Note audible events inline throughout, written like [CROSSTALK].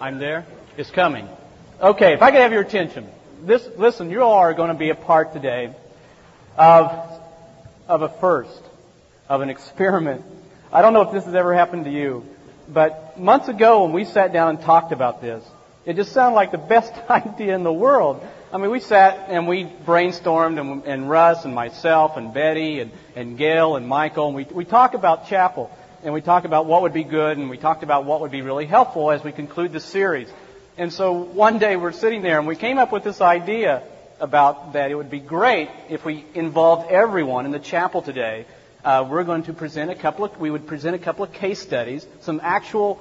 I'm there. It's coming. Okay, if I could have your attention. This, listen, you all are going to be a part today of, of a first, of an experiment. I don't know if this has ever happened to you, but months ago when we sat down and talked about this, it just sounded like the [LAUGHS] best idea in the world. I mean, we sat and we brainstormed, and, and Russ and myself and Betty and, and Gail and Michael, and we, we talked about chapel, and we talked about what would be good, and we talked about what would be really helpful as we conclude the series. And so one day we're sitting there, and we came up with this idea about that it would be great if we involved everyone in the chapel today. Uh, we're going to present a couple of, we would present a couple of case studies, some actual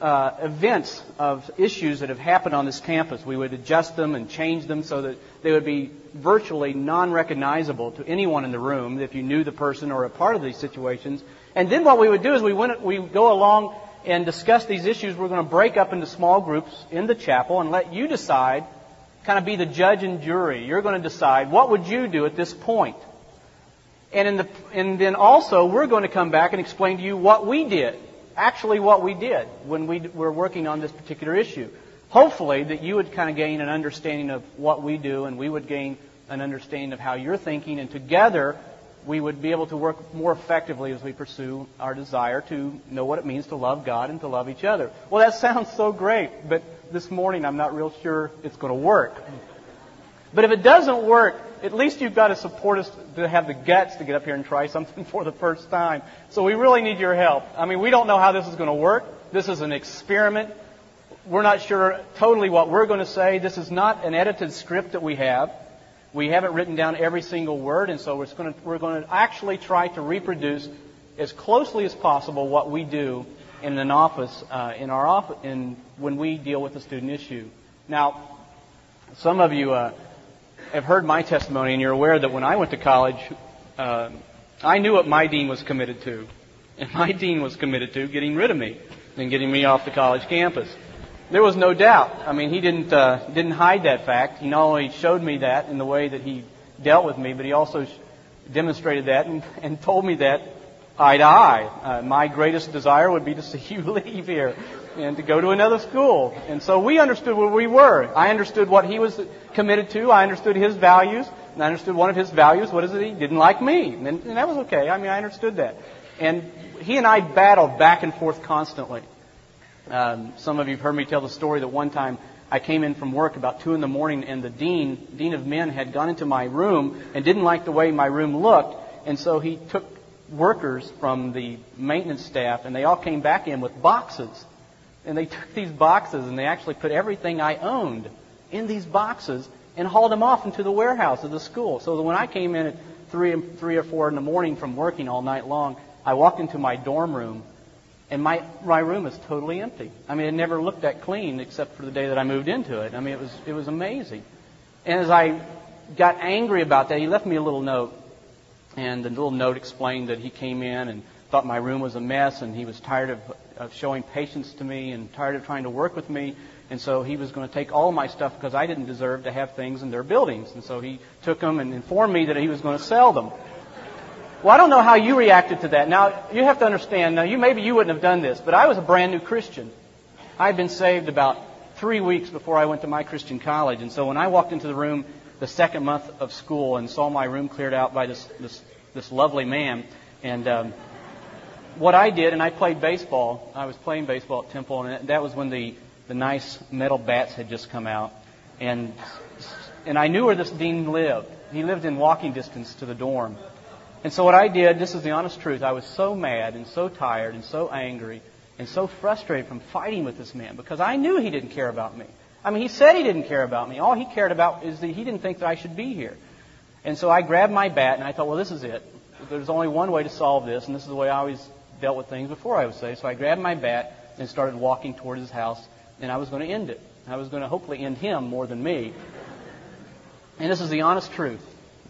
uh, events of issues that have happened on this campus. We would adjust them and change them so that they would be virtually non-recognizable to anyone in the room if you knew the person or a part of these situations. And then what we would do is we went, we go along and discuss these issues. We're going to break up into small groups in the chapel and let you decide, kind of be the judge and jury. You're going to decide what would you do at this point. And, in the, and then also, we're going to come back and explain to you what we did actually what we did when we were working on this particular issue. Hopefully, that you would kind of gain an understanding of what we do, and we would gain an understanding of how you're thinking, and together we would be able to work more effectively as we pursue our desire to know what it means to love God and to love each other. Well, that sounds so great, but this morning I'm not real sure it's going to work. But if it doesn't work, at least you've got to support us to have the guts to get up here and try something [LAUGHS] for the first time. So we really need your help. I mean, we don't know how this is going to work. This is an experiment. We're not sure totally what we're going to say. This is not an edited script that we have. We haven't written down every single word, and so we're going to, we're going to actually try to reproduce as closely as possible what we do in an office, uh, in our office, in, when we deal with a student issue. Now, some of you, uh, have heard my testimony, and you're aware that when I went to college, uh, I knew what my dean was committed to. And my dean was committed to getting rid of me and getting me off the college campus. There was no doubt. I mean, he didn't uh, didn't hide that fact. He not only showed me that in the way that he dealt with me, but he also demonstrated that and, and told me that eye to eye. Uh, my greatest desire would be to [LAUGHS] see you leave here and to go to another school. And so we understood where we were. I understood what he was committed to. I understood his values. And I understood one of his values. What is it? He didn't like me. And, and that was okay. I mean, I understood that. And he and I battled back and forth constantly. Um, some of you have heard me tell the story that one time I came in from work about two in the morning and the dean, dean of men, had gone into my room and didn't like the way my room looked. And so he took workers from the maintenance staff and they all came back in with boxes and they [LAUGHS] took these boxes and they actually put everything I owned in these boxes and hauled them off into the warehouse of the school. So when I came in at three, three or four in the morning from working all night long, I walked into my dorm room and my, my room was totally empty. I mean, it never looked that clean except for the day that I moved into it. I mean, it was, it was amazing. And as I got angry about that, he left me a little note. And the little note explained that he came in and thought my room was a mess and he was tired of, of showing patience to me and tired of trying to work with me. And so he was going to take all my stuff because I didn't deserve to have things in their buildings. And so he took them and informed me that he was going to sell them. Well, I don't know how you reacted to that. Now, you have to understand, now you, maybe you wouldn't have done this, but I was a brand new Christian. I had been saved about three weeks before I went to my Christian college. And so when I walked into the room the second month of school and saw my room cleared out by this, this, this lovely man, and um, what I did, and I played baseball. I was playing baseball at Temple, and that was when the, the nice metal bats had just come out. And, and I knew where this dean lived. He lived in walking distance to the dorm. And so what I did, this is the honest truth, I was so mad and so tired and so angry and so frustrated from fighting with this man because I knew he didn't care about me. I mean, he said he didn't care about me. All he cared about is that he didn't think that I should be here. And so I grabbed my bat and I thought, well, this is it. There's only one way to solve this, and this is the way I always dealt with things before, I would say. So I grabbed my bat and started walking toward his house, and I was going to end it. I was going to hopefully end him more than me. And this is the honest truth.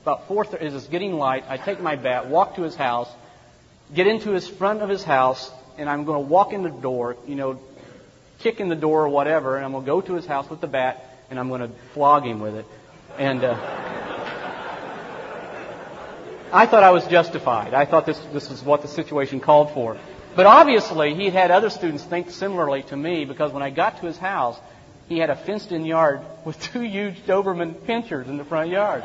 About four, as it's getting light, I take my bat, walk to his house, get into his front of his house, and I'm going to walk in the door, you know, kick in the door or whatever, and I'm going to go to his house with the bat, and I'm going to flog him with it. And uh, I thought I was justified. I thought this, this was what the situation called for. But obviously, he'd had other students think similarly to me because when I got to his house, he had a fenced in yard with [LAUGHS] two huge Doberman pinschers in the front yard.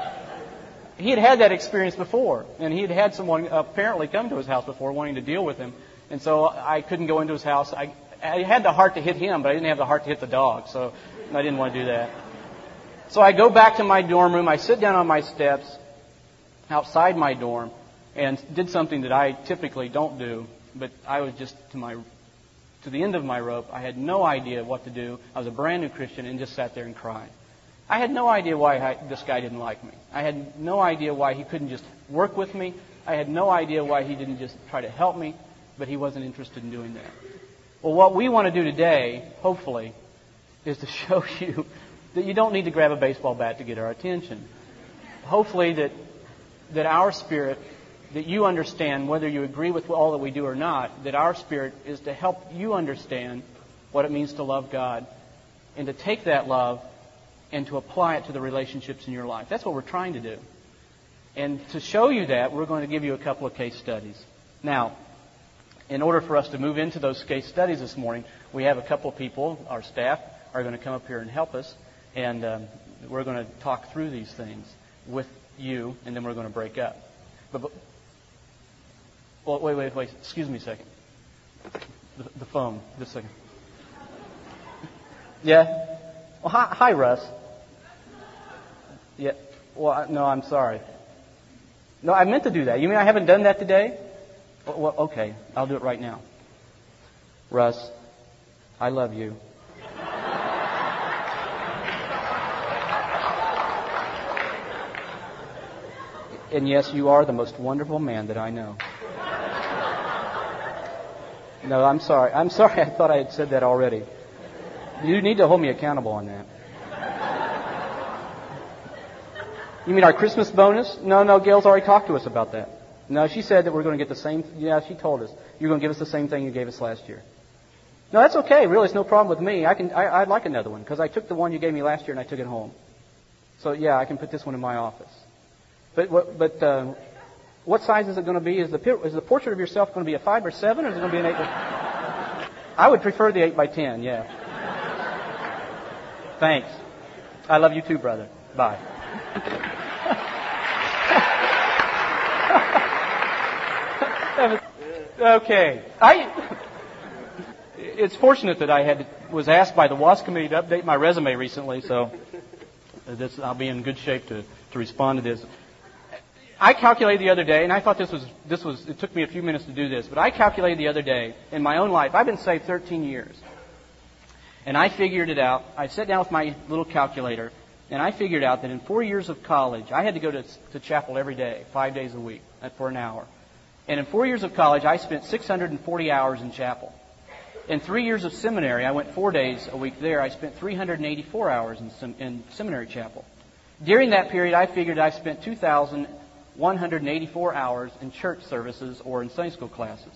He had had that experience before, and he had had someone apparently come to his house before wanting to deal with him. And so I couldn't go into his house. I, I had the heart to hit him, but I didn't have the heart to hit the dog, so I didn't want to do that. So I go back to my dorm room. I sit down on my steps outside my dorm and did something that I typically don't do, but I was just to my to the end of my rope. I had no idea what to do. I was a brand new Christian and just sat there and cried. I had no idea why I, this guy didn't like me. I had no idea why he couldn't just work with me. I had no idea why he didn't just try to help me, but he wasn't interested in doing that. Well, what we want to do today, hopefully, is to [LAUGHS] show you that you don't need to grab a baseball bat to get our attention. Hopefully that, that our spirit, that you understand whether you agree with all that we do or not, that our spirit is to help you understand what it means to love God and to take that love and to apply it to the relationships in your life. That's what we're trying to do. And to show you that, we're going to give you a couple of case studies. Now, in order for us to move into those case studies this morning, we have a couple of people, our staff, are going to come up here and help us. And um, we're going to talk through these things with you, and then we're going to break up. But, but well, wait, wait, wait. Excuse me a second. The, the phone. Just a second. [LAUGHS] Yeah. Well, hi, hi, Russ. Yeah. Well, no, I'm sorry. No, I meant to do that. You mean I haven't done that today? Well, okay. I'll do it right now. Russ, I love you. And yes, you are the most wonderful man that I know. No, I'm sorry. I'm sorry. [LAUGHS] I thought I had said that already. You need to hold me accountable on that. You mean our Christmas bonus? No, no, Gail's already talked to us about that. No, she said that we're going to get the same. Yeah, she told us you're going to give us the same thing you gave us last year. No, that's okay. Really, it's no problem with me. I can. I, I'd like another one because I took the one you gave me last year and I took it home. So yeah, I can put this one in my office. But but uh, what size is it going to be? Is the is the portrait of yourself going to be a five or seven, or is it going to be an eight? [LAUGHS] I would prefer the eight by ten. Yeah. Thanks. I love you too, brother. Bye. [LAUGHS] okay. I. It's fortunate that I had was asked by the WASC committee to update my resume recently, so this, I'll be in good shape to, to respond to this. I calculated the other day, and I thought this was, this was, it took me a few minutes to do this, but I calculated the other day in my own life. I've been saved 13 years. And I figured it out. I sat down with my little calculator, and I figured out that in four years of college, I had to go to, to chapel every day, five days a week, uh, for an hour. And in four years of college, I spent 640 hours in chapel. In three years of seminary, I went four days a week there. I spent 384 hours in, sem- in seminary chapel. During that period, I figured I spent 2,184 hours in church services or in Sunday school classes.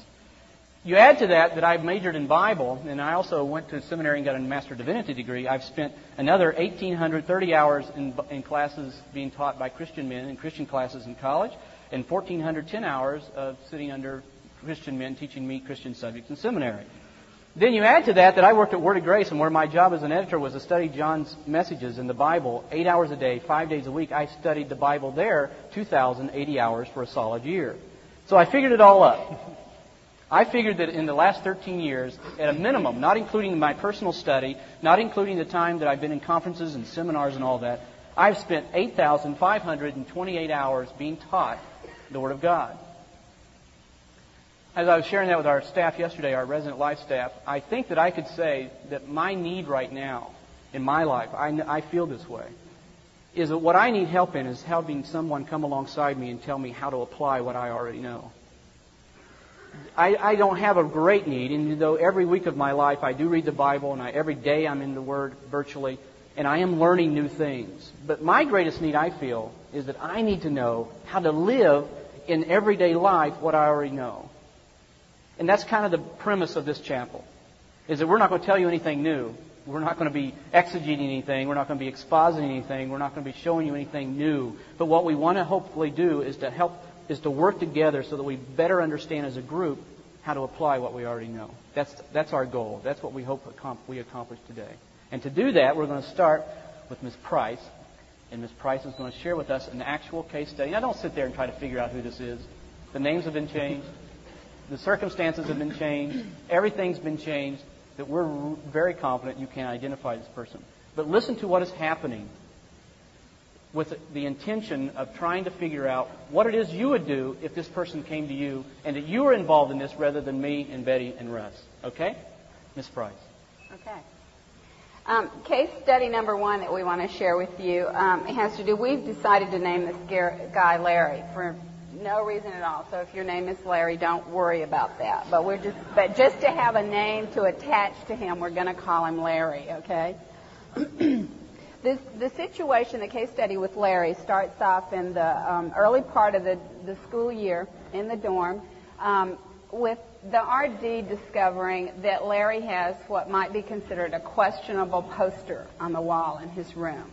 You add to that that I've majored in Bible, and I also went to seminary and got a Master Divinity degree. I've spent another 1,830 hours in, in classes being taught by Christian men in Christian classes in college, and 1,410 hours of sitting under Christian men teaching me Christian subjects in seminary. Then you add to that that I worked at Word of Grace, and where my job as an editor was to study John's messages in the Bible eight hours a day, five days a week. I studied the Bible there 2,080 hours for a solid year. So I figured it all up. [LAUGHS] I figured that in the last 13 years, at a minimum, not including my personal study, not including the time that I've been in conferences and seminars and all that, I've spent 8,528 hours being taught the Word of God as I was sharing that with our staff yesterday, our resident life staff, I think that I could say that my need right now in my life, I, I feel this way, is that what I need help in is having someone come alongside me and tell me how to apply what I already know. I, I don't have a great need, and though every week of my life I do read the Bible, and I, every day I'm in the Word virtually, and I am learning new things. But my greatest need, I feel, is that I need to know how to live in everyday life what I already know. And that's kind of the premise of this chapel, is that we're not going to tell you anything new. We're not going to be exegeting anything. We're not going to be expositing anything. We're not going to be showing you anything new. But what we want to hopefully do is to help, is to work together so that we better understand as a group how to apply what we already know. That's, that's our goal. That's what we hope we accomplish today. And to do that, we're going to start with Ms. Price. And Ms. Price is going to share with us an actual case study. Now, don't sit there and try to figure out who this is. The names have been changed. The circumstances have been changed. Everything's been changed. That we're very confident you can identify this person. But listen to what is happening with the intention of trying to figure out what it is you would do if this person came to you and that you were involved in this rather than me and Betty and Russ. Okay? Ms. Price. Okay. Um, case study number one that we want to share with you um, has to do, we've decided to name this guy Larry for no reason at all. So if your name is Larry, don't worry about that. But we're just, but just to have a name to attach to him, we're going to call him Larry, okay? [CLEARS THROAT] This, the situation, the case study with Larry, starts off in the um, early part of the, the school year in the dorm um, with the RD discovering that Larry has what might be considered a questionable poster on the wall in his room.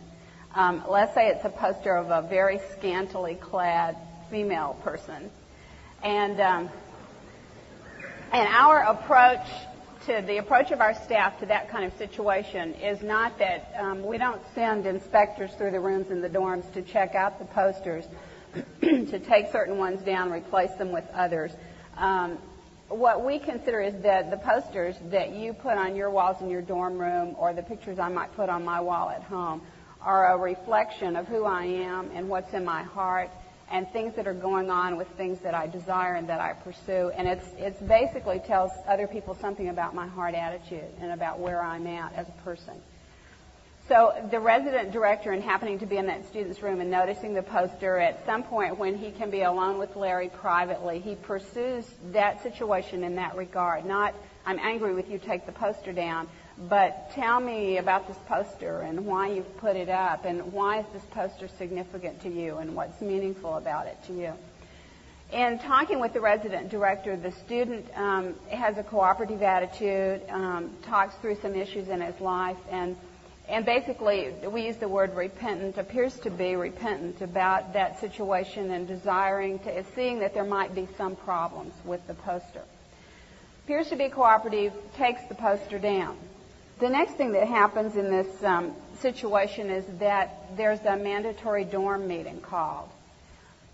Um, let's say it's a poster of a very scantily clad female person. And, um, and our approach to the approach of our staff to that kind of situation is not that um, we don't send inspectors through the rooms in the dorms to check out the posters, [CLEARS THROAT] to take certain ones down, replace them with others. Um, what we consider is that the posters that you put on your walls in your dorm room or the pictures I might put on my wall at home are a reflection of who I am and what's in my heart and things that are going on with things that I desire and that I pursue. And it's, it's basically tells other people something about my heart attitude and about where I'm at as a person. So the resident director and happening to be in that student's room and noticing the poster at some point when he can be alone with Larry privately, he pursues that situation in that regard. Not, I'm angry with you, take the poster down, but tell me about this poster and why you've put it up and why is this poster significant to you and what's meaningful about it to you. In talking with the resident director, the student um, has a cooperative attitude, um, talks through some issues in his life, and and basically we use the word repentant, appears to be repentant about that situation and desiring to seeing that there might be some problems with the poster. Appears to be cooperative, takes the poster down. The next thing that happens in this um, situation is that there's a mandatory dorm meeting called.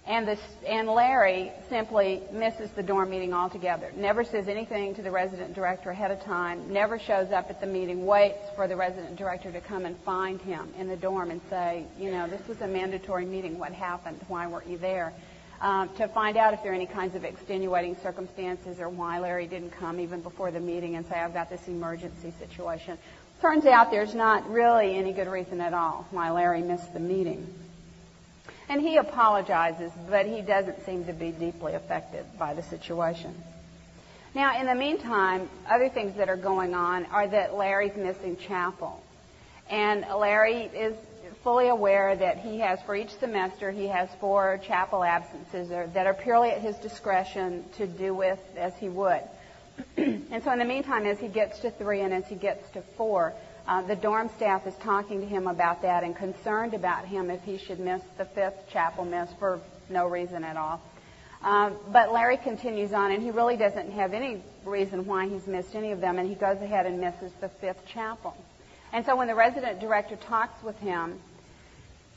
And, this, and Larry simply misses the dorm meeting altogether. Never says anything to the resident director ahead of time. Never shows up at the meeting. Waits for the resident director to come and find him in the dorm and say, you know, this was a mandatory meeting. What happened? Why weren't you there? Um, to find out if there are any kinds of extenuating circumstances or why Larry didn't come even before the meeting and say, I've got this emergency situation. Turns out there's not really any good reason at all why Larry missed the meeting. And he apologizes, but he doesn't seem to be deeply affected by the situation. Now, in the meantime, other things that are going on are that Larry's missing chapel. And Larry is fully aware that he has, for each semester, he has four chapel absences that are purely at his discretion to do with as he would. [CLEARS THROAT] and so in the meantime, as he gets to three and as he gets to four, uh, the dorm staff is talking to him about that and concerned about him if he should miss the fifth chapel miss for no reason at all. Um, but Larry continues on, and he really doesn't have any reason why he's missed any of them, and he goes ahead and misses the fifth chapel. And so when the resident director talks with him,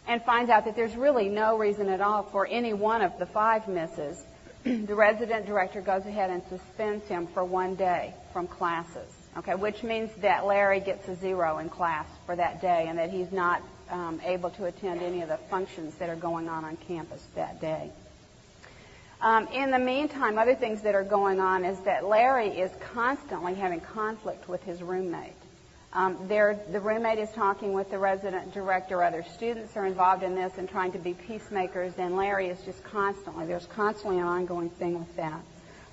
and finds out that there's really no reason at all for any one of the five misses, [CLEARS THROAT] the resident director goes ahead and suspends him for one day from classes. Okay, which means that Larry gets a zero in class for that day and that he's not um, able to attend any of the functions that are going on on campus that day. Um, in the meantime, other things that are going on is that Larry is constantly having conflict with his roommate. Um, the roommate is talking with the resident director. Other students are involved in this and trying to be peacemakers. And Larry is just constantly, there's constantly an ongoing thing with that.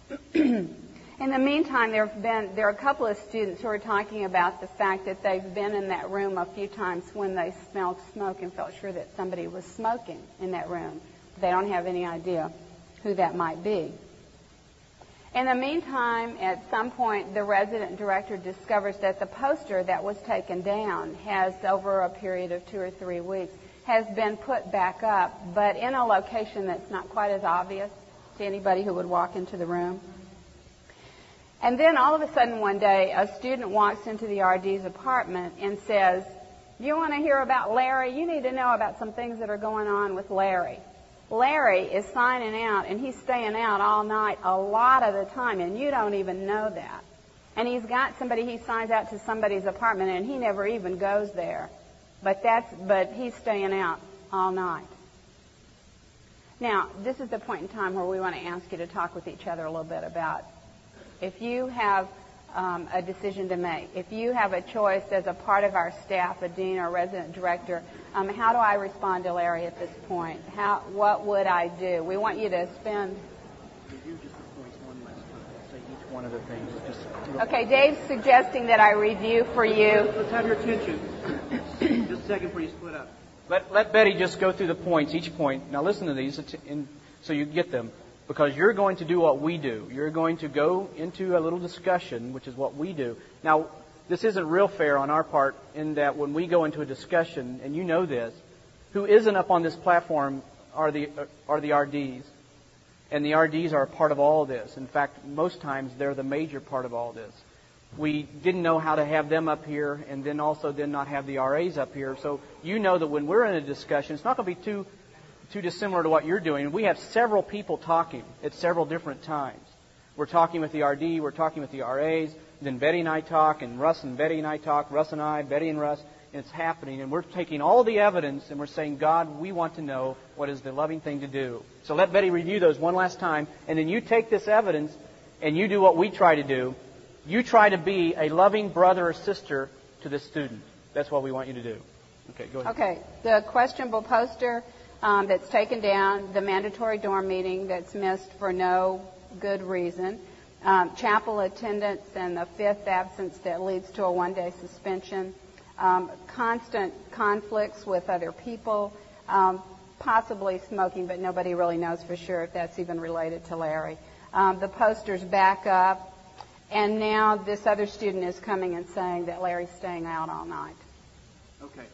[CLEARS THROAT] in the meantime, there have been, there are a couple of students who are talking about the fact that they've been in that room a few times when they smelled smoke and felt sure that somebody was smoking in that room. They don't have any idea who that might be. In the meantime, at some point, the resident director discovers that the poster that was taken down has, over a period of two or three weeks, has been put back up, but in a location that's not quite as obvious to anybody who would walk into the room. And then all of a sudden one day, a student walks into the RD's apartment and says, you want to hear about Larry? You need to know about some things that are going on with Larry. Larry is signing out and he's staying out all night a lot of the time and you don't even know that. And he's got somebody he signs out to somebody's apartment and he never even goes there. But that's but he's staying out all night. Now, this is the point in time where we want to ask you to talk with each other a little bit about if you have um, a decision to make. If you have a choice as a part of our staff, a dean or a resident director, um, how do I respond to Larry at this point? How, what would I do? We want you to spend. Review just one. Say each one of the things. Just okay, Dave's suggesting that I review for you. Let's have your attention. just a second before you split up. Let, let Betty just go through the points, each point. Now listen to these in, so you get them because you're going to do what we do. You're going to go into a little discussion, which is what we do. Now, this isn't real fair on our part in that when we go into a discussion, and you know this, who isn't up on this platform are the, uh, are the RDs. And the RDs are a part of all of this. In fact, most times they're the major part of all this. We didn't know how to have them up here and then also then not have the RAs up here. So you know that when we're in a discussion, it's not going to be too too dissimilar to what you're doing. We have several people talking at several different times. We're talking with the RD, we're talking with the RAs, then Betty and I talk, and Russ and Betty and I talk, Russ and I, Betty and Russ, and it's happening. And we're taking all the evidence and we're saying, God, we want to know what is the loving thing to do. So let Betty review those one last time, and then you take this evidence and you do what we try to do. You try to be a loving brother or sister to the student. That's what we want you to do. Okay, go ahead. Okay, the questionable poster um, that's taken down, the mandatory dorm meeting that's missed for no good reason, um, chapel attendance and the fifth absence that leads to a one day suspension, um, constant conflicts with other people, um, possibly smoking, but nobody really knows for sure if that's even related to Larry. Um, the posters back up, and now this other student is coming and saying that Larry's staying out all night. Okay.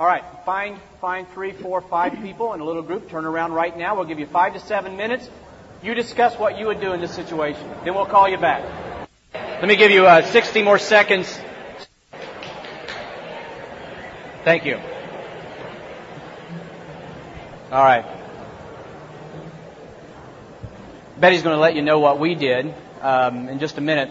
All right, find find three, four, five people in a little group. Turn around right now. We'll give you five to seven minutes. You discuss what you would do in this situation. Then we'll call you back. Let me give you uh, 60 more seconds. Thank you. All right. Betty's going to let you know what we did um, in just a minute.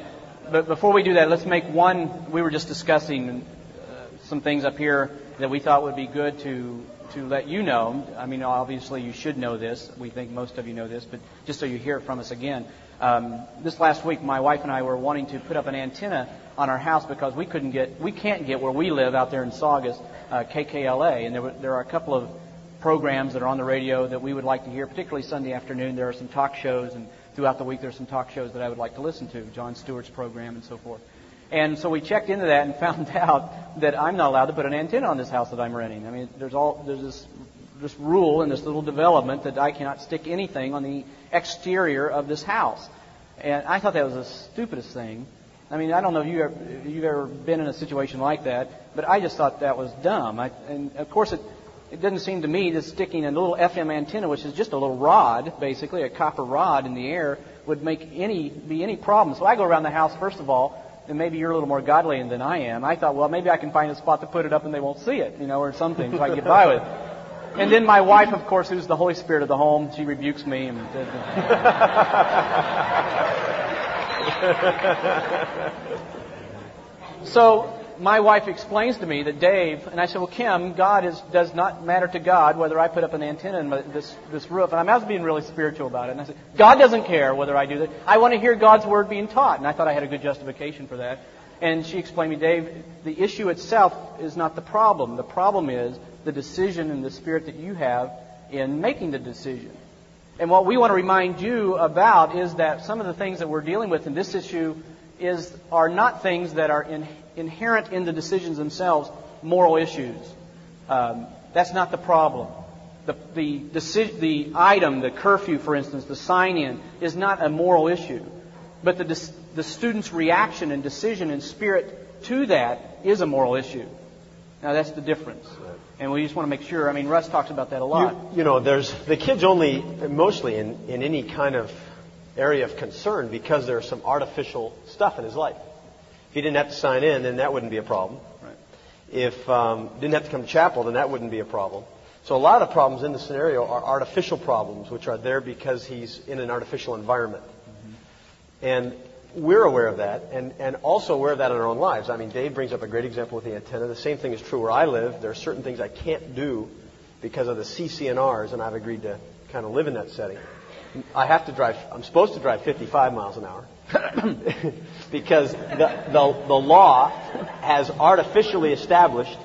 But before we do that, let's make one. We were just discussing uh, some things up here that we thought would be good to to let you know. I mean, obviously you should know this. We think most of you know this, but just so you hear it from us again. Um, this last week, my wife and I were wanting to put up an antenna on our house because we couldn't get, we can't get where we live out there in Saugus, uh, KKLA, and there, were, there are a couple of programs that are on the radio that we would like to hear, particularly Sunday afternoon. There are some talk shows, and throughout the week there are some talk shows that I would like to listen to, Jon Stewart's program and so forth. And so we checked into that and [LAUGHS] found out that I'm not allowed to put an antenna on this house that I'm renting. I mean, there's all there's this this rule in this little development that I cannot stick anything on the exterior of this house. And I thought that was the stupidest thing. I mean, I don't know if you ever, you've ever been in a situation like that, but I just thought that was dumb. I, and of course, it it doesn't seem to me that sticking a little FM antenna, which is just a little rod, basically a copper rod in the air, would make any be any problem. So I go around the house first of all and maybe you're a little more godly than I am. I thought, well, maybe I can find a spot to put it up and they won't see it, you know, or something, so I can get by with it. And then my wife, of course, who's the Holy Spirit of the home, she rebukes me and. [LAUGHS] so my wife explains to me that Dave, and I said, well, Kim, God is, does not matter to God whether I put up an antenna in this, this roof. And I was being really spiritual about it. And I said, God doesn't care whether I do that. I want to hear God's word being taught. And I thought I had a good justification for that. And she explained to me, Dave, the issue itself is not the problem. The problem is the decision and the spirit that you have in making the decision. And what we want to remind you about is that some of the things that we're dealing with in this issue is, are not things that are in, inherent in the decisions themselves, moral issues. Um, that's not the problem. The, the, deci- the item, the curfew, for instance, the sign in, is not a moral issue. But the, the student's reaction and decision and spirit to that is a moral issue. Now, that's the difference. And we just want to make sure. I mean, Russ talks about that a lot. You, you know, there's the kids only, mostly in, in any kind of area of concern because there's some artificial stuff in his life. If he didn't have to sign in, then that wouldn't be a problem. Right. If um, didn't have to come to chapel, then that wouldn't be a problem. So a lot of the problems in the scenario are artificial problems, which are there because he's in an artificial environment. Mm-hmm. And we're aware of that and, and also aware of that in our own lives. I mean, Dave brings up a great example with the antenna. The same thing is true where I live. There are certain things I can't do because of the CC&Rs, and I've agreed to kind of live in that setting. I have to drive, I'm supposed to drive 55 miles an hour [COUGHS] because the, the, the law has artificially established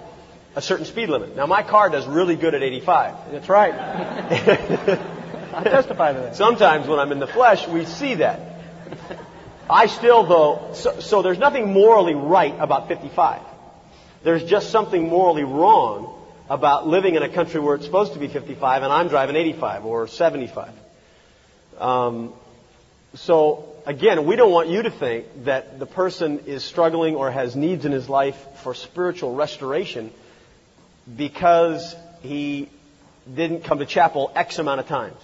a certain speed limit. Now, my car does really good at 85. That's right. [LAUGHS] I testify to that. Sometimes when I'm in the flesh, we see that. I still, though, so, so there's nothing morally right about 55. There's just something morally wrong about living in a country where it's supposed to be 55 and I'm driving 85 or 75. Um, so again, we don't want you to think that the person is struggling or has needs in his life for spiritual restoration because he didn't come to chapel X amount of times.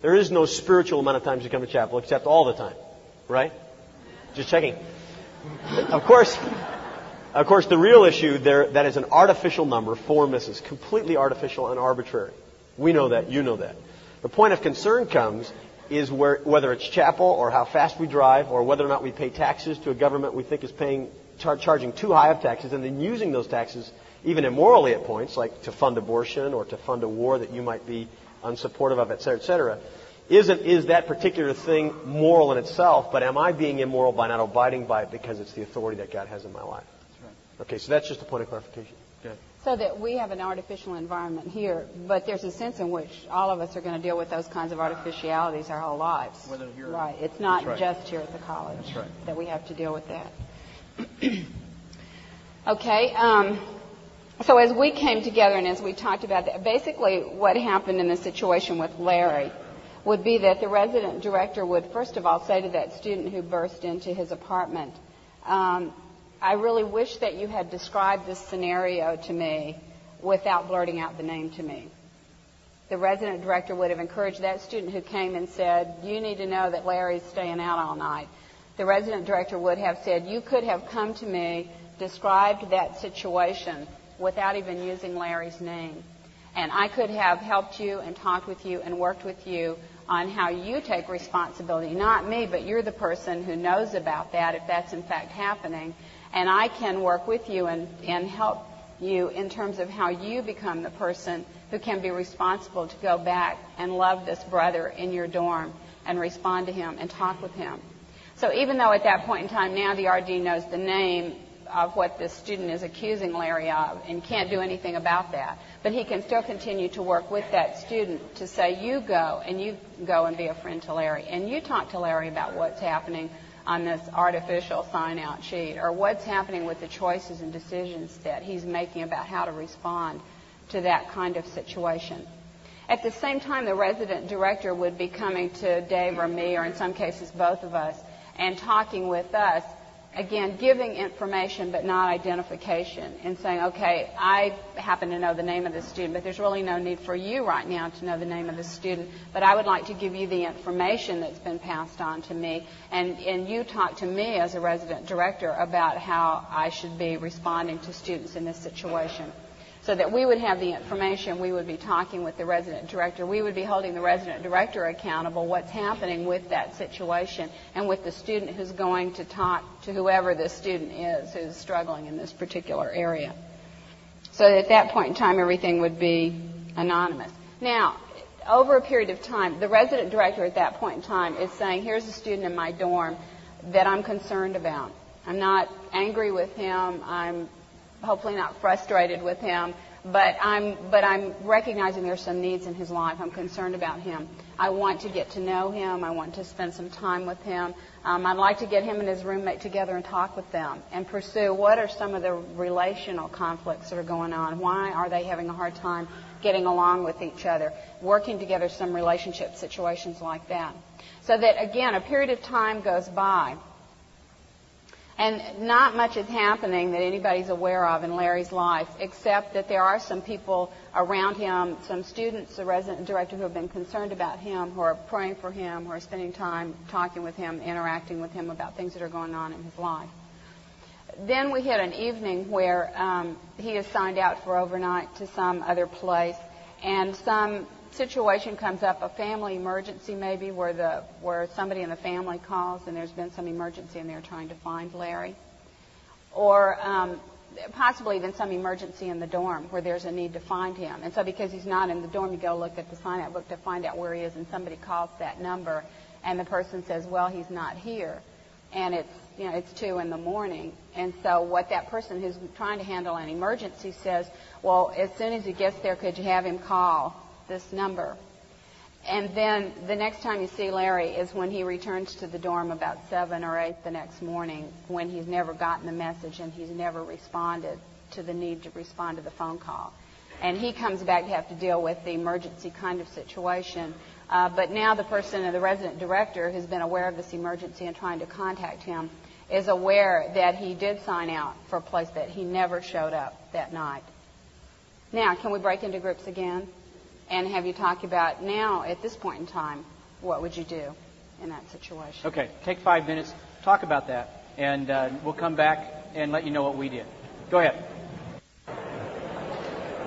There is no spiritual amount of times you come to chapel except all the time. Right? Just checking. Of course, of course, the real issue there, that is an artificial number, four misses, completely artificial and arbitrary. We know that, you know that. The point of concern comes is where, whether it's chapel or how fast we drive or whether or not we pay taxes to a government we think is paying, char- charging too high of taxes and then using those taxes even immorally at points, like to fund abortion or to fund a war that you might be unsupportive of, et cetera, et cetera. Isn't, is that particular thing moral in itself, but am I being immoral by not abiding by it because it's the authority that God has in my life? Right. Okay, so that's just a point of clarification. Good. So that we have an artificial environment here, but there's a sense in which all of us are going to deal with those kinds of artificialities our whole lives. Whether you're, right. It's not right. just here at the college right. that we have to deal with that. [CLEARS THROAT] okay. Um, so as we came together and as we talked about that, basically what happened in the situation with Larry would be that the resident director would first of all say to that student who burst into his apartment, um, I really wish that you had described this scenario to me without blurting out the name to me. The resident director would have encouraged that student who came and said, You need to know that Larry's staying out all night. The resident director would have said, You could have come to me, described that situation without even using Larry's name. And I could have helped you and talked with you and worked with you on how you take responsibility. Not me, but you're the person who knows about that if that's in fact happening. And I can work with you and, and help you in terms of how you become the person who can be responsible to go back and love this brother in your dorm and respond to him and talk with him. So even though at that point in time now the RD knows the name of what this student is accusing Larry of and can't do anything about that. But he can still continue to work with that student to say, you go and you go and be a friend to Larry. And you talk to Larry about what's happening on this artificial sign out sheet or what's happening with the choices and decisions that he's making about how to respond to that kind of situation. At the same time, the resident director would be coming to Dave or me, or in some cases both of us, and talking with us again, giving information but not identification and saying, okay, I happen to know the name of the student, but there's really no need for you right now to know the name of the student, but I would like to give you the information that's been passed on to me, and, and you talk to me as a resident director about how I should be responding to students in this situation so that we would have the information, we would be talking with the resident director, we would be holding the resident director accountable what's happening with that situation and with the student who's going to talk to whoever the student is who's struggling in this particular area. So at that point in time, everything would be anonymous. Now, over a period of time, the resident director at that point in time is saying, here's a student in my dorm that I'm concerned about. I'm not angry with him. I'm hopefully not frustrated with him, but I'm but I'm recognizing there's some needs in his life. I'm concerned about him. I want to get to know him. I want to spend some time with him. Um, I'd like to get him and his roommate together and talk with them and pursue what are some of the relational conflicts that are going on. Why are they having a hard time getting along with each other? Working together, some relationship situations like that. So that again, a period of time goes by And not much is happening that anybody's aware of in Larry's life, except that there are some people around him, some students, the resident director who have been concerned about him, who are praying for him, who are spending time talking with him, interacting with him about things that are going on in his life. Then we hit an evening where um, he is signed out for overnight to some other place, and some situation comes up, a family emergency maybe, where the where somebody in the family calls and there's been some emergency and they're trying to find Larry, or um, possibly even some emergency in the dorm where there's a need to find him. And so because he's not in the dorm, you go look at the sign-out book to find out where he is, and somebody calls that number, and the person says, "Well, he's not here," and it's you know it's two in the morning, and so what that person who's trying to handle an emergency says, "Well, as soon as he gets there, could you have him call this number. And then the next time you see Larry is when he returns to the dorm about 7 or 8 the next morning when he's never gotten the message and he's never responded to the need to respond to the phone call. And he comes back to have to deal with the emergency kind of situation. Uh, but now the person, the resident director, who's been aware of this emergency and trying to contact him, is aware that he did sign out for a place that he never showed up that night. Now, can we break into groups again? And have you talk about now, at this point in time, what would you do in that situation? Okay, take five minutes, talk about that, and uh, we'll come back and let you know what we did. Go ahead.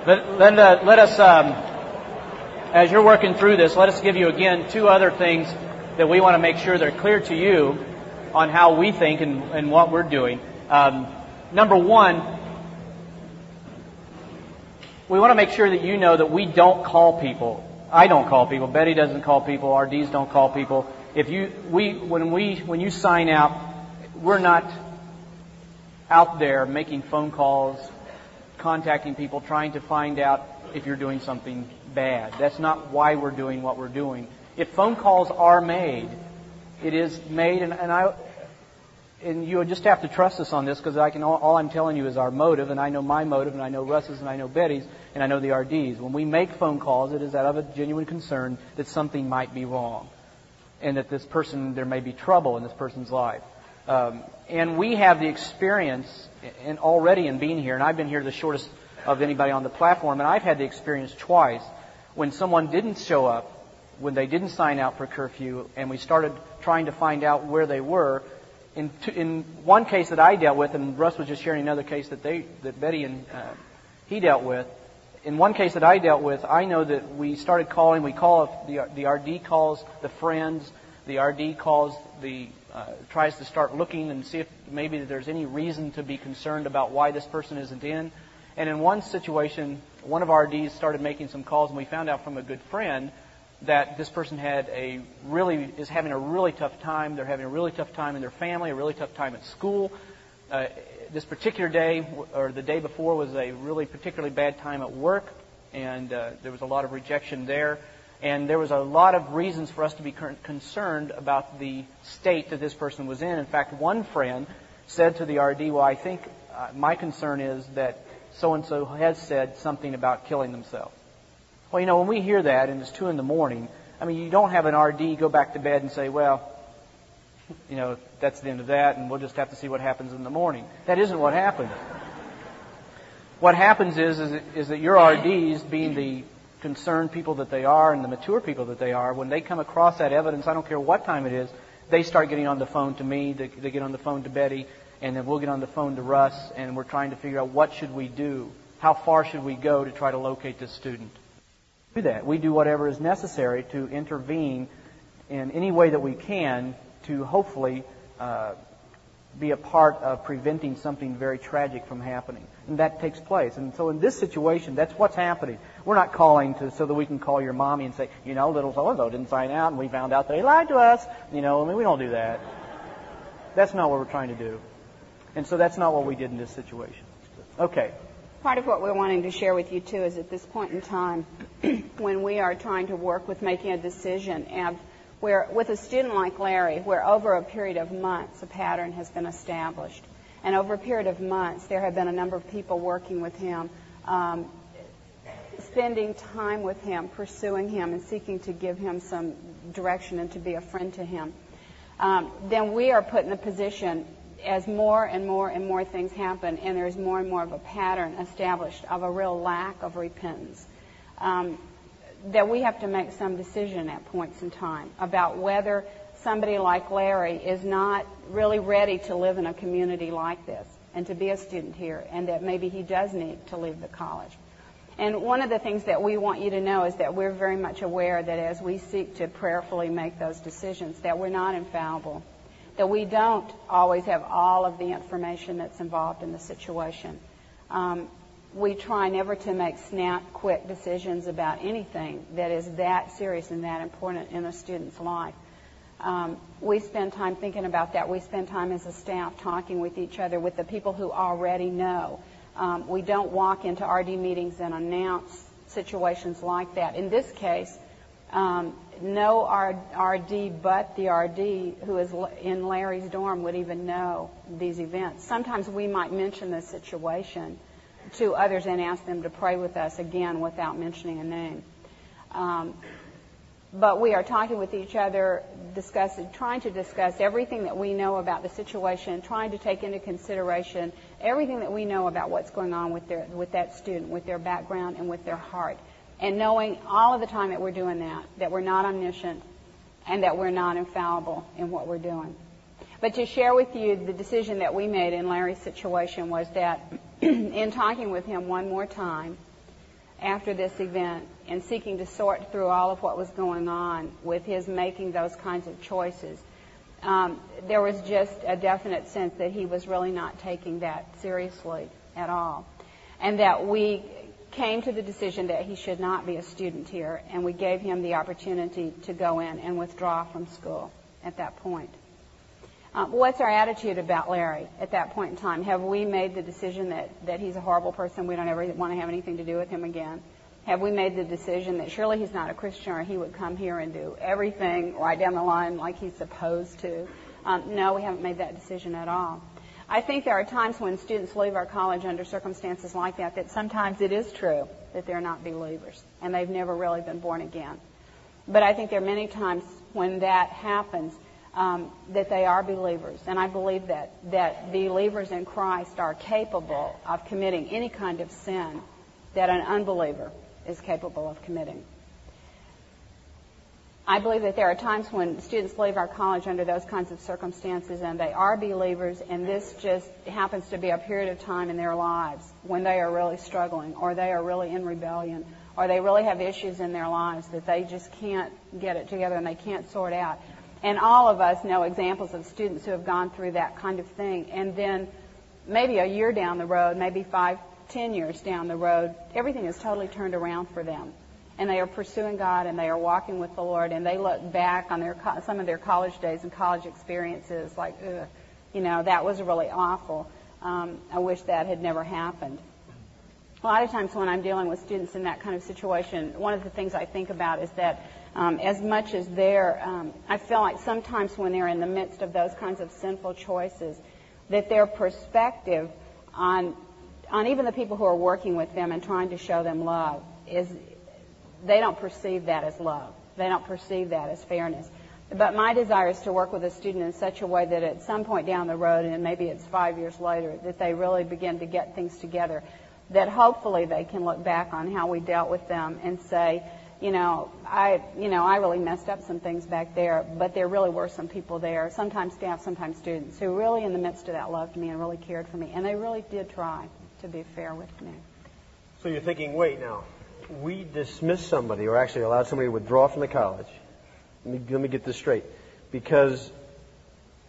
Let, uh, let us, um, as you're working through this, let us give you again two other things that we want to make sure they're clear to you on how we think and, and what we're doing. Um, number one, we want to make sure that you know that we don't call people. I don't call people. Betty doesn't call people. RDs don't call people. If you, we, when we, when you sign out, we're not out there making phone calls, contacting people, trying to find out if you're doing something bad. That's not why we're doing what we're doing. If phone calls are made, it is made, and, and I, and you just have to trust us on this because I can all, all, I'm telling you is our motive, and I know my motive, and I know Russ's, and I know Betty's, and I know the RD's. When we make phone calls, it is out of a genuine concern that something might be wrong, and that this person there may be trouble in this person's life. Um, and we have the experience, and already in being here, and I've been here the shortest of anybody on the platform, and I've had the experience twice when someone didn't show up, when they didn't sign out for curfew, and we started trying to find out where they were in, two, in one case that I dealt with, and Russ was just sharing another case that they that Betty and uh, he dealt with. In one case that I dealt with, I know that we started calling. We call the the RD calls the friends. The RD calls the uh, tries to start looking and see if maybe there's any reason to be concerned about why this person isn't in. And in one situation, one of our RDs started making some calls, and we found out from a good friend that this person had a really is having a really tough time. They're having a really tough time in their family, a really tough time at school. Uh, this particular day or the day before was a really particularly bad time at work, and uh, there was a lot of rejection there. And there was a lot of reasons for us to be concerned about the state that this person was in. In fact, one friend said to the RD, "Well, I think uh, my concern is that so and so has said something about killing themselves." Well, you know, when we hear that and it's two in the morning, I mean, you don't have an RD go back to bed and say, well, you know, that's the end of that, and we'll just have to see what happens in the morning. That isn't what happened. What happens is, is, is that your RDs, being the concerned people that they are and the mature people that they are, when they come across that evidence, I don't care what time it is, they start getting on the phone to me, they, they get on the phone to Betty, and then we'll get on the phone to Russ, and we're trying to figure out what should we do? How far should we go to try to locate this student? Do that. We do whatever is necessary to intervene in any way that we can to hopefully uh, be a part of preventing something very tragic from happening. And that takes place. And so in this situation, that's what's happening. We're not calling to so that we can call your mommy and say, you know, little so-and-so didn't sign out and we found out that he lied to us. You know, I mean, we don't do that. That's not what we're trying to do. And so that's not what we did in this situation. Okay part of what we're wanting to share with you too is at this point in time, [CLEARS THROAT] when we are trying to work with making a decision, and where with a student like Larry, where over a period of months a pattern has been established, and over a period of months there have been a number of people working with him, um, spending time with him, pursuing him, and seeking to give him some direction and to be a friend to him. Um, then we are put in a position as more and more and more things happen, and there's more and more of a pattern established of a real lack of repentance, um, that we have to make some decision at points in time about whether somebody like Larry is not really ready to live in a community like this and to be a student here, and that maybe he does need to leave the college. And one of the things that we want you to know is that we're very much aware that as we seek to prayerfully make those decisions, that we're not infallible, that we don't always have all of the information that's involved in the situation. Um, we try never to make snap, quick decisions about anything that is that serious and that important in a student's life. Um, we spend time thinking about that. We spend time as a staff talking with each other, with the people who already know. Um, we don't walk into RD meetings and announce situations like that. In this case, um, no RD but the RD who is in Larry's dorm would even know these events. Sometimes we might mention the situation to others and ask them to pray with us again without mentioning a name. Um, but we are talking with each other, discussing, trying to discuss everything that we know about the situation, trying to take into consideration everything that we know about what's going on with their with that student, with their background and with their heart, and knowing all of the time that we're doing that, that we're not omniscient, and that we're not infallible in what we're doing. But to share with you the decision that we made in Larry's situation was that [CLEARS THROAT] in talking with him one more time after this event and seeking to sort through all of what was going on with his making those kinds of choices, um, there was just a definite sense that he was really not taking that seriously at all. And that we came to the decision that he should not be a student here, and we gave him the opportunity to go in and withdraw from school at that point. Um, what's our attitude about Larry at that point in time? Have we made the decision that, that he's a horrible person, we don't ever want to have anything to do with him again? Have we made the decision that surely he's not a Christian or he would come here and do everything right down the line like he's supposed to? Um, no, we haven't made that decision at all. I think there are times when students leave our college under circumstances like that that sometimes it is true that they're not believers and they've never really been born again. But I think there are many times when that happens um, that they are believers. And I believe that, that believers in Christ are capable of committing any kind of sin that an unbeliever is capable of committing. I believe that there are times when students leave our college under those kinds of circumstances and they are believers and this just happens to be a period of time in their lives when they are really struggling or they are really in rebellion or they really have issues in their lives that they just can't get it together and they can't sort out. And all of us know examples of students who have gone through that kind of thing and then maybe a year down the road, maybe five, ten years down the road, everything is totally turned around for them. And they are pursuing God and they are walking with the Lord and they look back on their some of their college days and college experiences like, Ugh, you know, that was really awful. Um, I wish that had never happened. A lot of times when I'm dealing with students in that kind of situation, one of the things I think about is that um, as much as they're, um, I feel like sometimes when they're in the midst of those kinds of sinful choices, that their perspective on on even the people who are working with them and trying to show them love is they don't perceive that as love. They don't perceive that as fairness. But my desire is to work with a student in such a way that at some point down the road, and maybe it's five years later, that they really begin to get things together. That hopefully they can look back on how we dealt with them and say, you know, I, you know, I really messed up some things back there, but there really were some people there, sometimes staff, sometimes students, who really in the midst of that loved me and really cared for me, and they really did try to be fair with me. So you're thinking, wait now, we dismissed somebody or actually allowed somebody to withdraw from the college. Let me, let me get this straight. Because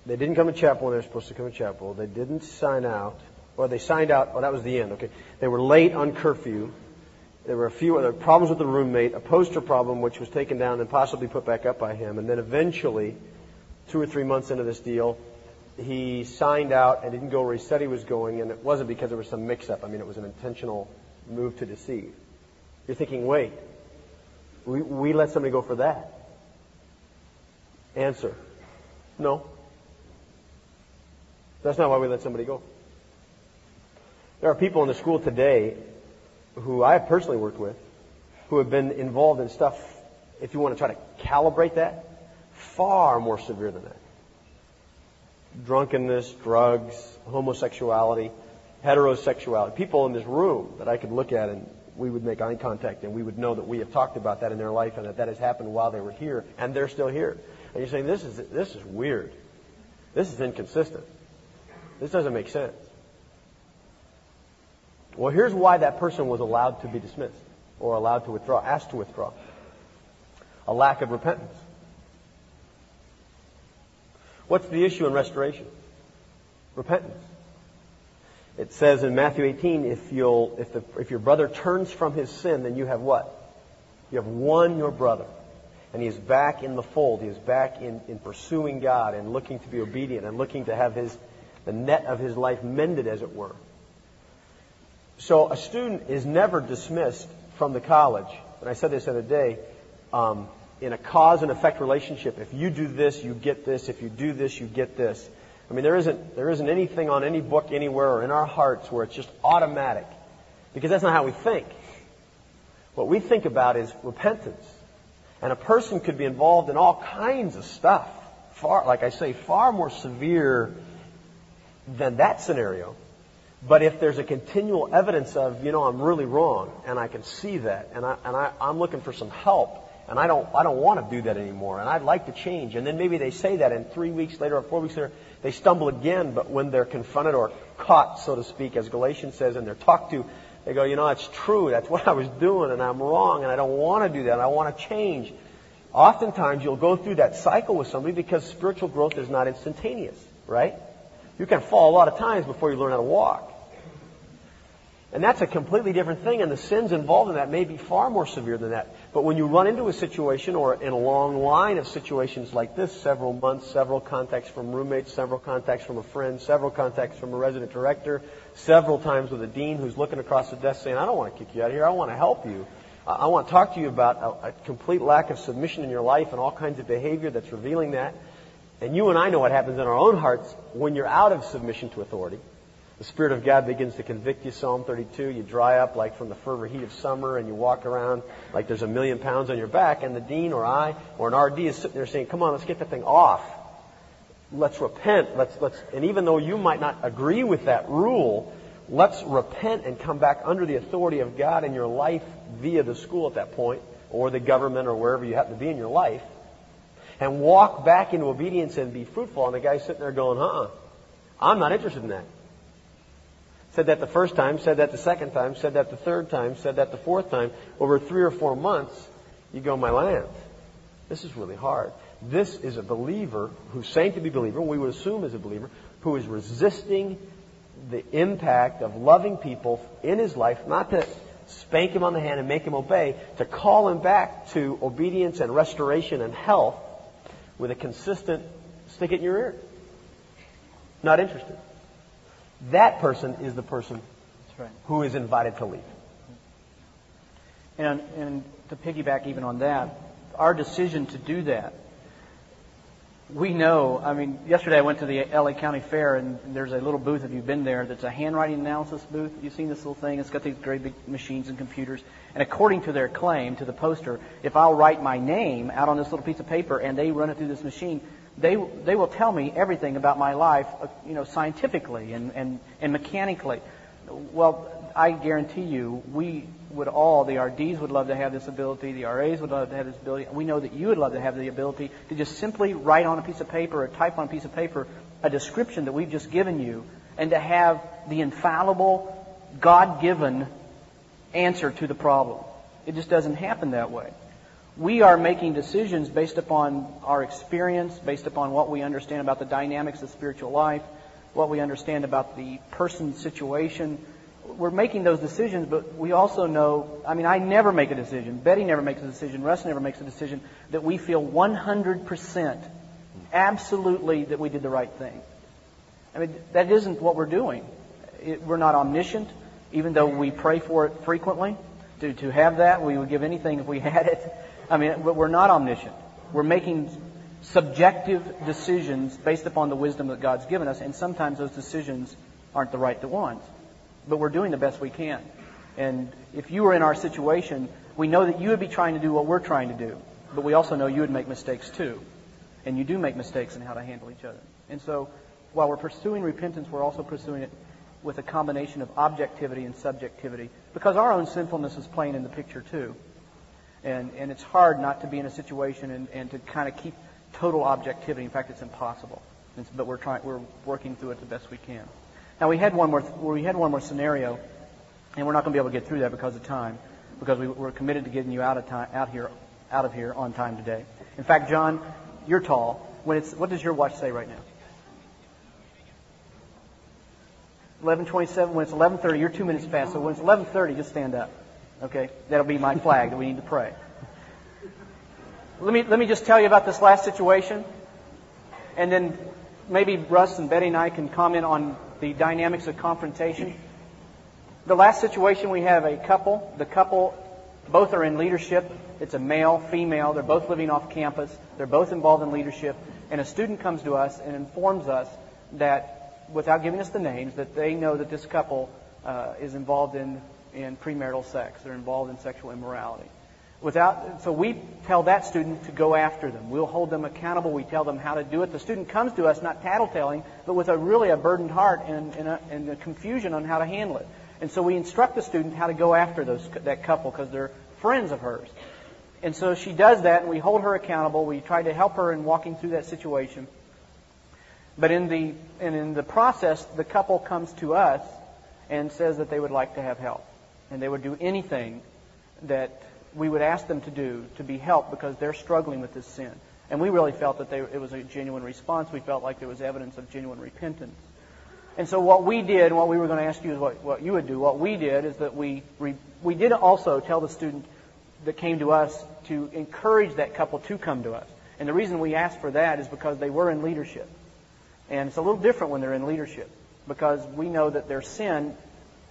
they didn't come to chapel when they were supposed to come to chapel. They didn't sign out. Or they signed out. Oh, that was the end. Okay. They were late on curfew. There were a few other problems with the roommate, a poster problem which was taken down and possibly put back up by him. And then eventually, two or three months into this deal, he signed out and didn't go where he said he was going, and it wasn't because there was some mix up. I mean, it was an intentional move to deceive. You're thinking, wait, we, we let somebody go for that. Answer no. That's not why we let somebody go. There are people in the school today who I have personally worked with who have been involved in stuff, if you want to try to calibrate that, far more severe than that. drunkenness, drugs, homosexuality, heterosexuality. People in this room that I could look at and we would make eye contact and we would know that we have talked about that in their life and that that has happened while they were here and they're still here. And you're saying, this is, this is weird. This is inconsistent. This doesn't make sense. Well, here's why that person was allowed to be dismissed or allowed to withdraw, asked to withdraw. A lack of repentance. What's the issue in restoration? Repentance. It says in Matthew 18, if, you'll, if, the, if your brother turns from his sin, then you have what? You have won your brother. And he is back in the fold. He is back in, in pursuing God and looking to be obedient and looking to have his, the net of his life mended, as it were. So a student is never dismissed from the college. And I said this the other day. Um, in a cause and effect relationship, if you do this, you get this. If you do this, you get this. I mean, there isn't, there isn't anything on any book anywhere or in our hearts where it's just automatic. Because that's not how we think. What we think about is repentance. And a person could be involved in all kinds of stuff. Far, like I say, far more severe than that scenario. But if there's a continual evidence of, you know, I'm really wrong, and I can see that, and, I, and I, I'm looking for some help, and I don't, I don't want to do that anymore, and I'd like to change. And then maybe they say that, and three weeks later or four weeks later, they stumble again, but when they're confronted or caught, so to speak, as Galatians says, and they're talked to, they go, you know, it's true. That's what I was doing, and I'm wrong, and I don't want to do that, I want to change. Oftentimes, you'll go through that cycle with somebody because spiritual growth is not instantaneous, right? You can fall a lot of times before you learn how to walk. And that's a completely different thing, and the sins involved in that may be far more severe than that. But when you run into a situation or in a long line of situations like this, several months, several contacts from roommates, several contacts from a friend, several contacts from a resident director, several times with a dean who's looking across the desk saying, I don't want to kick you out of here, I want to help you. I want to talk to you about a, a complete lack of submission in your life and all kinds of behavior that's revealing that. And you and I know what happens in our own hearts when you're out of submission to authority. The Spirit of God begins to convict you, Psalm 32. You dry up like from the fervor heat of summer and you walk around like there's a million pounds on your back and the dean or I or an RD is sitting there saying, come on, let's get that thing off. Let's repent. Let's, let's, and even though you might not agree with that rule, let's repent and come back under the authority of God in your life via the school at that point or the government or wherever you happen to be in your life and walk back into obedience and be fruitful. And the guy's sitting there going, uh-uh, I'm not interested in that. Said that the first time, said that the second time, said that the third time, said that the fourth time. Over three or four months, you go, my land, this is really hard. This is a believer who's saying to be a believer, we would assume is a believer, who is resisting the impact of loving people in his life, not to spank him on the hand and make him obey, to call him back to obedience and restoration and health with a consistent stick it in your ear. Not interested. That person is the person right. who is invited to leave. And, and to piggyback even on that, our decision to do that, we know, I mean, yesterday I went to the LA County Fair and there's a little booth, if you've been there, that's a handwriting analysis booth. You've seen this little thing? It's got these great big machines and computers. And according to their claim, to the poster, if I'll write my name out on this little piece of paper and they run it through this machine, they, they will tell me everything about my life, uh, you know, scientifically and, and, and mechanically. Well, I guarantee you, we would all, the RDs would love to have this ability, the RAs would love to have this ability. We know that you would love to have the ability to just simply write on a piece of paper or type on a piece of paper a description that we've just given you and to have the infallible, God-given answer to the problem. It just doesn't happen that way we are making decisions based upon our experience, based upon what we understand about the dynamics of spiritual life, what we understand about the person's situation. We're making those decisions, but we also know, I mean, I never make a decision. Betty never makes a decision. Russ never makes a decision that we feel 100% absolutely that we did the right thing. I mean, that isn't what we're doing. It, we're not omniscient, even though we pray for it frequently. To, to have that, we would give anything if we had it. I mean, we're not omniscient. We're making subjective decisions based upon the wisdom that God's given us, and sometimes those decisions aren't the right ones. But we're doing the best we can. And if you were in our situation, we know that you would be trying to do what we're trying to do. But we also know you would make mistakes too. And you do make mistakes in how to handle each other. And so while we're pursuing repentance, we're also pursuing it with a combination of objectivity and subjectivity because our own sinfulness is playing in the picture too. And, and it's hard not to be in a situation and, and to kind of keep total objectivity. In fact, it's impossible. It's, but we're trying, we're working through it the best we can. Now we had one more, we had one more scenario, and we're not going to be able to get through that because of time, because we, we're committed to getting you out of time, out here, out of here on time today. In fact, John, you're tall. When it's, what does your watch say right now? 11:27. When it's 11:30, you're two minutes fast. So when it's 11:30, just stand up. Okay, that'll be my flag that we need to pray. Let me let me just tell you about this last situation, and then maybe Russ and Betty and I can comment on the dynamics of confrontation. The last situation we have a couple. The couple, both are in leadership. It's a male, female. They're both living off campus. They're both involved in leadership. And a student comes to us and informs us that without giving us the names, that they know that this couple uh, is involved in, in premarital sex. They're involved in sexual immorality. Without, so we tell that student to go after them. We'll hold them accountable. We tell them how to do it. The student comes to us not tattletelling, but with a really a burdened heart and, and, a, and a confusion on how to handle it. And so we instruct the student how to go after those, that couple because they're friends of hers. And so she does that, and we hold her accountable. We try to help her in walking through that situation. But in the, and in the process, the couple comes to us and says that they would like to have help. And they would do anything that we would ask them to do to be helped because they're struggling with this sin. And we really felt that they, it was a genuine response. We felt like there was evidence of genuine repentance. And so what we did, and what we were going to ask you is what, what you would do. What we did is that we, we did also tell the student that came to us to encourage that couple to come to us. And the reason we asked for that is because they were in leadership. And it's a little different when they're in leadership because we know that their sin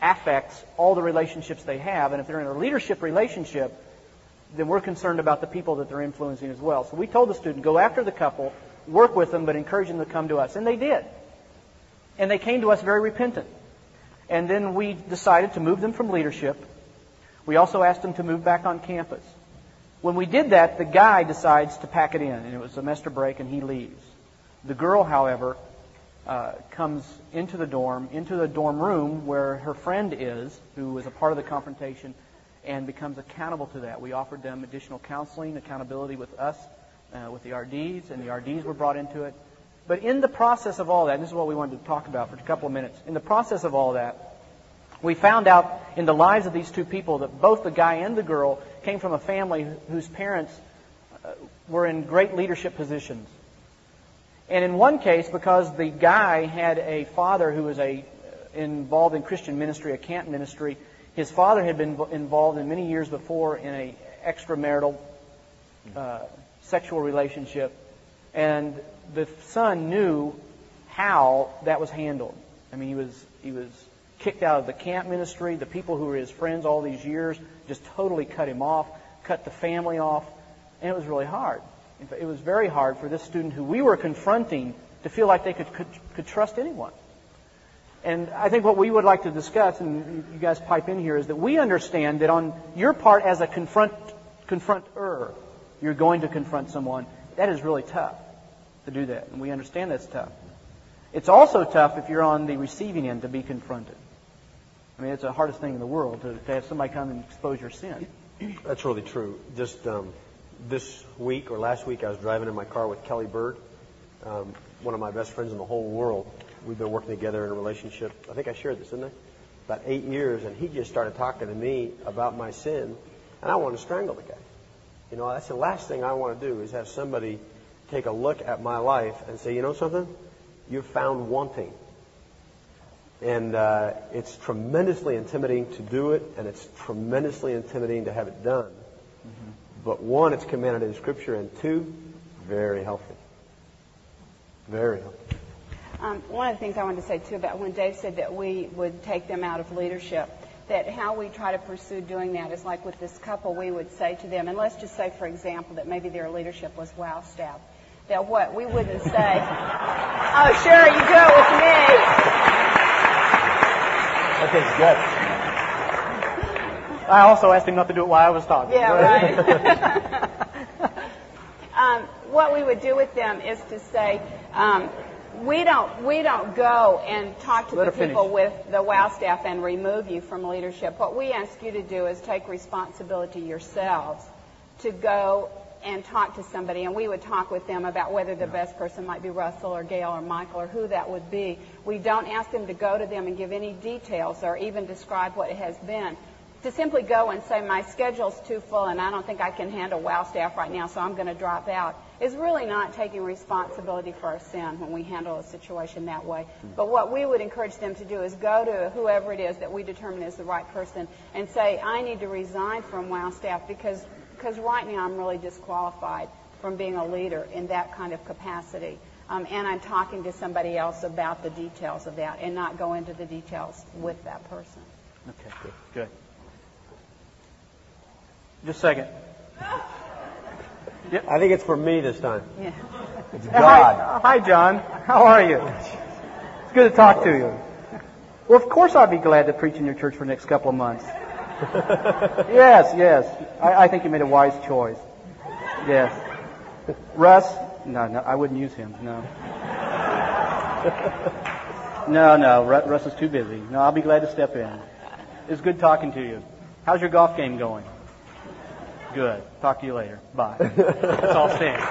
affects all the relationships they have. And if they're in a leadership relationship, then we're concerned about the people that they're influencing as well. So we told the student, go after the couple, work with them, but encourage them to come to us. And they did. And they came to us very repentant. And then we decided to move them from leadership. We also asked them to move back on campus. When we did that, the guy decides to pack it in, and it was semester break, and he leaves. The girl, however, uh, comes into the dorm, into the dorm room where her friend is, who was a part of the confrontation, and becomes accountable to that. We offered them additional counseling, accountability with us, uh, with the RDs, and the RDs were brought into it. But in the process of all that, and this is what we wanted to talk about for a couple of minutes, in the process of all that, we found out in the lives of these two people that both the guy and the girl came from a family whose parents uh, were in great leadership positions. And in one case, because the guy had a father who was a, involved in Christian ministry, a camp ministry, his father had been involved in many years before in a extramarital uh, sexual relationship, and the son knew how that was handled. I mean, he was he was kicked out of the camp ministry. The people who were his friends all these years just totally cut him off, cut the family off, and it was really hard. It was very hard for this student who we were confronting to feel like they could, could, could trust anyone. And I think what we would like to discuss, and you guys pipe in here, is that we understand that on your part as a confront, confronter, you're going to confront someone. That is really tough to do that, and we understand that's tough. It's also tough if you're on the receiving end to be confronted. I mean, it's the hardest thing in the world to, to have somebody come and expose your sin. That's really true. Just um, this week or last week, I was driving in my car with Kelly Bird, um, one of my best friends in the whole world. We've been working together in a relationship. I think I shared this, didn't I? About eight years, and he just started talking to me about my sin, and I wanted to strangle the guy. You know, that's the last thing I want to do is have somebody take a look at my life and say, you know something, you're found wanting. And uh, it's tremendously intimidating to do it, and it's tremendously intimidating to have it done. But one, it's commanded in Scripture, and two, very healthy. Very healthy. Um, one of the things I wanted to say too about when Dave said that we would take them out of leadership, that how we try to pursue doing that is like with this couple, we would say to them, and let's just say, for example, that maybe their leadership was wow staff. That what we wouldn't say, oh sure, you do it with me. Okay, good. I also asked him not to do it while I was talking. Yeah, right. [LAUGHS] [LAUGHS] um, what we would do with them is to say, um, we don't we don't go and talk to Let the people finish. with the WOW staff and remove you from leadership. What we ask you to do is take responsibility yourselves to go and talk to somebody, and we would talk with them about whether the best person might be Russell or Gail or Michael or who that would be. We don't ask them to go to them and give any details or even describe what it has been. To simply go and say, my schedule's too full and I don't think I can handle WOW staff right now, so I'm going to drop out, is really not taking responsibility for our sin when we handle a situation that way. But what we would encourage them to do is go to whoever it is that we determine is the right person and say, I need to resign from WOW staff because, because right now I'm really disqualified from being a leader in that kind of capacity. Um, and I'm talking to somebody else about the details of that and not go into the details with that person. Okay, good. Good. Just a second. I think it's for me this time. Yeah. It's Hi, hi, John. How are you? It's good to talk to you. Well, of course I'd be glad to preach in your church for the next couple of months. [LAUGHS] yes, yes. I, I think you made a wise choice. Yes. Russ? No, no, I wouldn't use him. No. No, no. Russ is too busy. No, I'll be glad to step in. It's good talking to you. How's your golf game going? Good. Talk to you later. Bye. [LAUGHS] That's all stand.